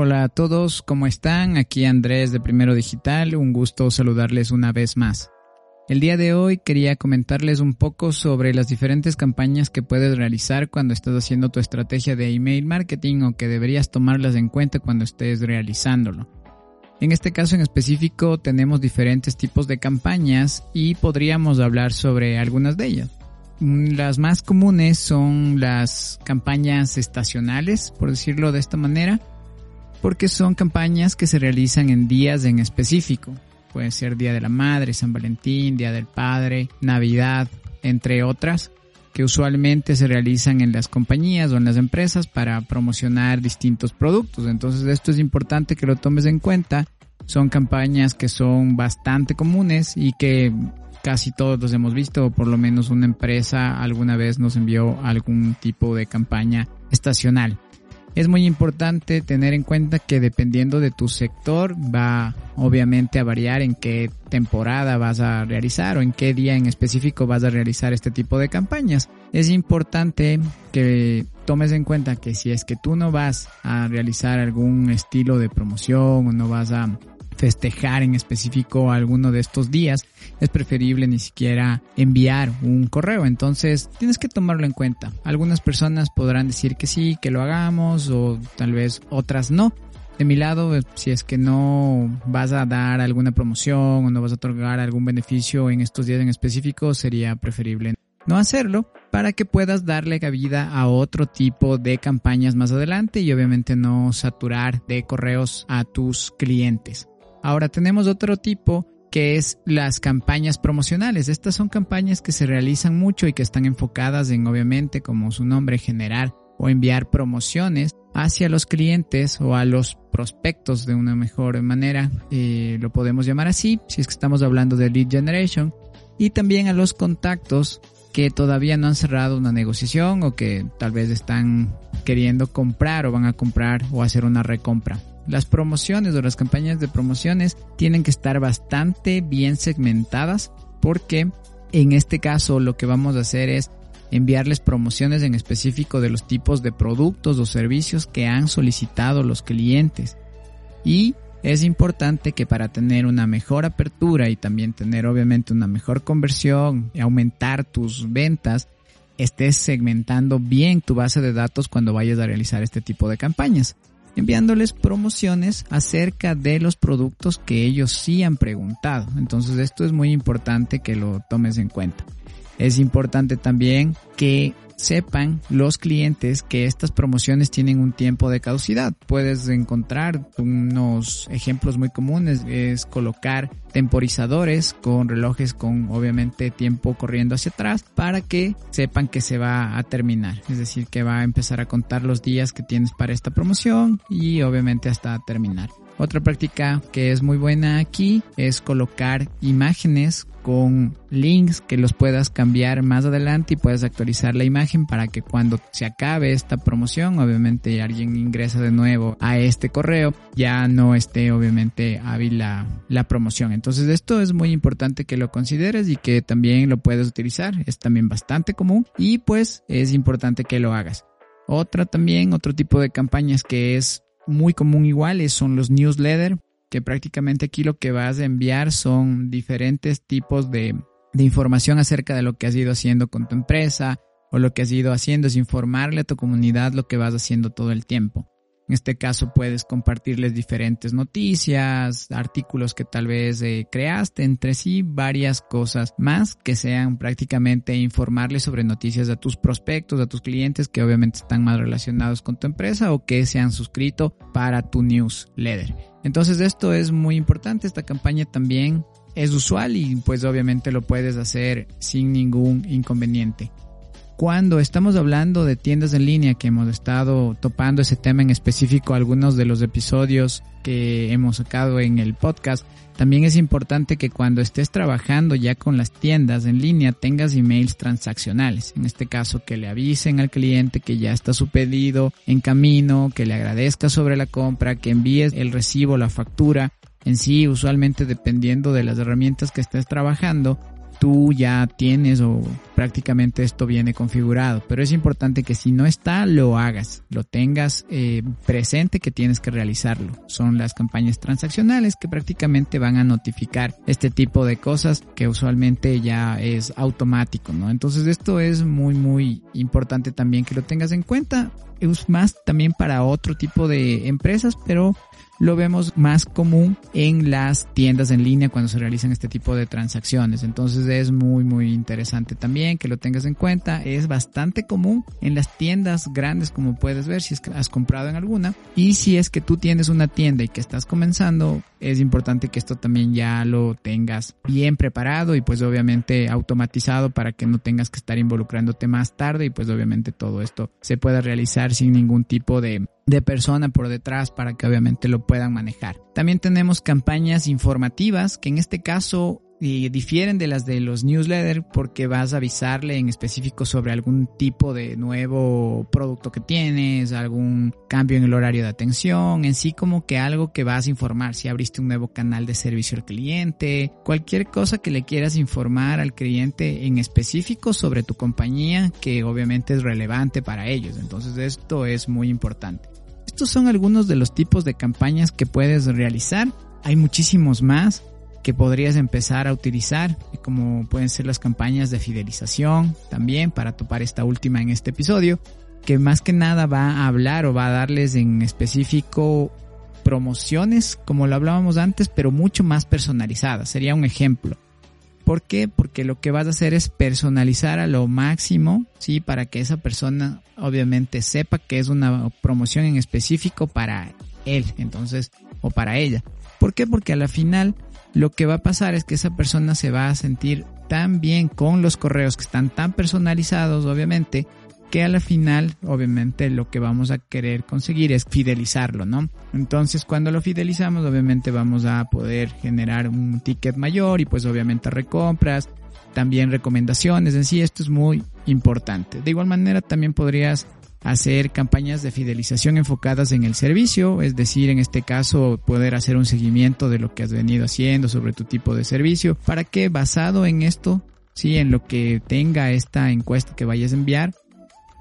Hola a todos, ¿cómo están? Aquí Andrés de Primero Digital, un gusto saludarles una vez más. El día de hoy quería comentarles un poco sobre las diferentes campañas que puedes realizar cuando estás haciendo tu estrategia de email marketing o que deberías tomarlas en cuenta cuando estés realizándolo. En este caso en específico tenemos diferentes tipos de campañas y podríamos hablar sobre algunas de ellas. Las más comunes son las campañas estacionales, por decirlo de esta manera, porque son campañas que se realizan en días en específico. Puede ser Día de la Madre, San Valentín, Día del Padre, Navidad, entre otras, que usualmente se realizan en las compañías o en las empresas para promocionar distintos productos. Entonces esto es importante que lo tomes en cuenta. Son campañas que son bastante comunes y que casi todos los hemos visto, o por lo menos una empresa alguna vez nos envió algún tipo de campaña estacional. Es muy importante tener en cuenta que dependiendo de tu sector va obviamente a variar en qué temporada vas a realizar o en qué día en específico vas a realizar este tipo de campañas. Es importante que tomes en cuenta que si es que tú no vas a realizar algún estilo de promoción o no vas a festejar en específico alguno de estos días, es preferible ni siquiera enviar un correo. Entonces tienes que tomarlo en cuenta. Algunas personas podrán decir que sí, que lo hagamos o tal vez otras no. De mi lado, si es que no vas a dar alguna promoción o no vas a otorgar algún beneficio en estos días en específico, sería preferible no hacerlo para que puedas darle cabida a otro tipo de campañas más adelante y obviamente no saturar de correos a tus clientes. Ahora tenemos otro tipo que es las campañas promocionales. Estas son campañas que se realizan mucho y que están enfocadas en, obviamente, como su nombre, generar o enviar promociones hacia los clientes o a los prospectos de una mejor manera, eh, lo podemos llamar así, si es que estamos hablando de lead generation, y también a los contactos que todavía no han cerrado una negociación o que tal vez están queriendo comprar o van a comprar o hacer una recompra las promociones o las campañas de promociones tienen que estar bastante bien segmentadas porque en este caso lo que vamos a hacer es enviarles promociones en específico de los tipos de productos o servicios que han solicitado los clientes. Y es importante que para tener una mejor apertura y también tener obviamente una mejor conversión y aumentar tus ventas, estés segmentando bien tu base de datos cuando vayas a realizar este tipo de campañas enviándoles promociones acerca de los productos que ellos sí han preguntado. Entonces esto es muy importante que lo tomes en cuenta. Es importante también que sepan los clientes que estas promociones tienen un tiempo de caducidad. Puedes encontrar unos ejemplos muy comunes, es colocar temporizadores con relojes con obviamente tiempo corriendo hacia atrás para que sepan que se va a terminar. Es decir, que va a empezar a contar los días que tienes para esta promoción y obviamente hasta terminar. Otra práctica que es muy buena aquí es colocar imágenes con links que los puedas cambiar más adelante y puedes actualizar la imagen para que cuando se acabe esta promoción, obviamente alguien ingresa de nuevo a este correo, ya no esté obviamente hábil la, la promoción. Entonces esto es muy importante que lo consideres y que también lo puedes utilizar. Es también bastante común y pues es importante que lo hagas. Otra también, otro tipo de campañas que es muy común igual son los newsletters, que prácticamente aquí lo que vas a enviar son diferentes tipos de, de información acerca de lo que has ido haciendo con tu empresa o lo que has ido haciendo es informarle a tu comunidad lo que vas haciendo todo el tiempo. En este caso puedes compartirles diferentes noticias, artículos que tal vez eh, creaste, entre sí varias cosas más que sean prácticamente informarles sobre noticias a tus prospectos, a tus clientes que obviamente están más relacionados con tu empresa o que se han suscrito para tu newsletter. Entonces esto es muy importante, esta campaña también es usual y pues obviamente lo puedes hacer sin ningún inconveniente. Cuando estamos hablando de tiendas en línea, que hemos estado topando ese tema en específico, algunos de los episodios que hemos sacado en el podcast, también es importante que cuando estés trabajando ya con las tiendas en línea tengas emails transaccionales. En este caso, que le avisen al cliente que ya está su pedido en camino, que le agradezca sobre la compra, que envíes el recibo, la factura. En sí, usualmente dependiendo de las herramientas que estés trabajando, tú ya tienes o prácticamente esto viene configurado. Pero es importante que si no está, lo hagas, lo tengas eh, presente que tienes que realizarlo. Son las campañas transaccionales que prácticamente van a notificar este tipo de cosas que usualmente ya es automático, ¿no? Entonces esto es muy, muy importante también que lo tengas en cuenta. Es más también para otro tipo de empresas, pero lo vemos más común en las tiendas en línea cuando se realizan este tipo de transacciones. Entonces es muy muy interesante también que lo tengas en cuenta. Es bastante común en las tiendas grandes como puedes ver si has comprado en alguna. Y si es que tú tienes una tienda y que estás comenzando, es importante que esto también ya lo tengas bien preparado y pues obviamente automatizado para que no tengas que estar involucrándote más tarde y pues obviamente todo esto se pueda realizar sin ningún tipo de de persona por detrás para que obviamente lo puedan manejar. También tenemos campañas informativas que en este caso y difieren de las de los newsletters porque vas a avisarle en específico sobre algún tipo de nuevo producto que tienes, algún cambio en el horario de atención, en sí como que algo que vas a informar, si abriste un nuevo canal de servicio al cliente, cualquier cosa que le quieras informar al cliente en específico sobre tu compañía que obviamente es relevante para ellos. Entonces esto es muy importante. Estos son algunos de los tipos de campañas que puedes realizar. Hay muchísimos más que podrías empezar a utilizar, como pueden ser las campañas de fidelización también para topar esta última en este episodio, que más que nada va a hablar o va a darles en específico promociones, como lo hablábamos antes, pero mucho más personalizadas. Sería un ejemplo. ¿Por qué? Porque lo que vas a hacer es personalizar a lo máximo, ¿sí? Para que esa persona obviamente sepa que es una promoción en específico para él, entonces, o para ella. ¿Por qué? Porque a la final lo que va a pasar es que esa persona se va a sentir tan bien con los correos que están tan personalizados, obviamente, que a la final, obviamente, lo que vamos a querer conseguir es fidelizarlo, ¿no? Entonces, cuando lo fidelizamos, obviamente vamos a poder generar un ticket mayor y pues obviamente recompras, también recomendaciones, en sí esto es muy importante. De igual manera, también podrías hacer campañas de fidelización enfocadas en el servicio, es decir, en este caso poder hacer un seguimiento de lo que has venido haciendo sobre tu tipo de servicio, para que basado en esto, sí, en lo que tenga esta encuesta que vayas a enviar,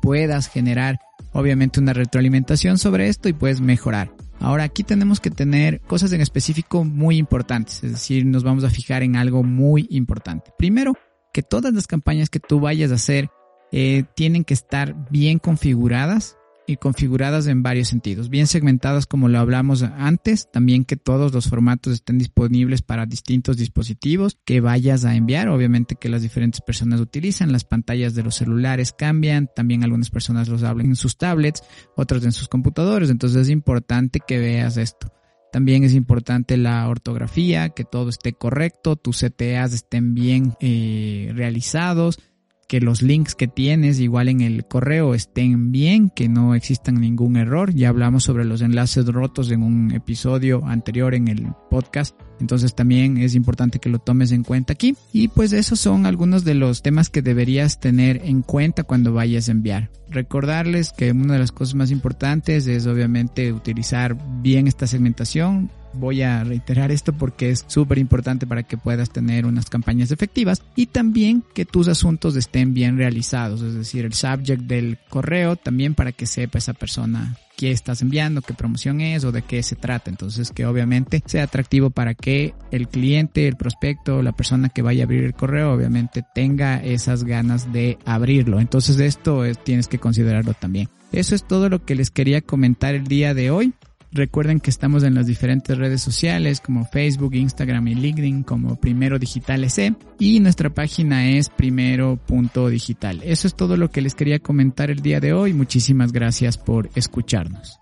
puedas generar obviamente una retroalimentación sobre esto y puedes mejorar. Ahora aquí tenemos que tener cosas en específico muy importantes, es decir, nos vamos a fijar en algo muy importante. Primero, que todas las campañas que tú vayas a hacer eh, tienen que estar bien configuradas y configuradas en varios sentidos, bien segmentadas como lo hablamos antes, también que todos los formatos estén disponibles para distintos dispositivos que vayas a enviar, obviamente que las diferentes personas utilizan, las pantallas de los celulares cambian, también algunas personas los hablan en sus tablets, otros en sus computadores, entonces es importante que veas esto. También es importante la ortografía, que todo esté correcto, tus CTAs estén bien eh, realizados, que los links que tienes igual en el correo estén bien, que no existan ningún error. Ya hablamos sobre los enlaces rotos en un episodio anterior en el podcast. Entonces también es importante que lo tomes en cuenta aquí. Y pues esos son algunos de los temas que deberías tener en cuenta cuando vayas a enviar. Recordarles que una de las cosas más importantes es obviamente utilizar bien esta segmentación voy a reiterar esto porque es súper importante para que puedas tener unas campañas efectivas y también que tus asuntos estén bien realizados, es decir, el subject del correo también para que sepa esa persona qué estás enviando, qué promoción es o de qué se trata. Entonces que obviamente sea atractivo para que el cliente, el prospecto, la persona que vaya a abrir el correo obviamente tenga esas ganas de abrirlo. Entonces esto tienes que considerarlo también. Eso es todo lo que les quería comentar el día de hoy. Recuerden que estamos en las diferentes redes sociales como Facebook, Instagram y LinkedIn como Primero Digital EC y nuestra página es primero.digital. Eso es todo lo que les quería comentar el día de hoy. Muchísimas gracias por escucharnos.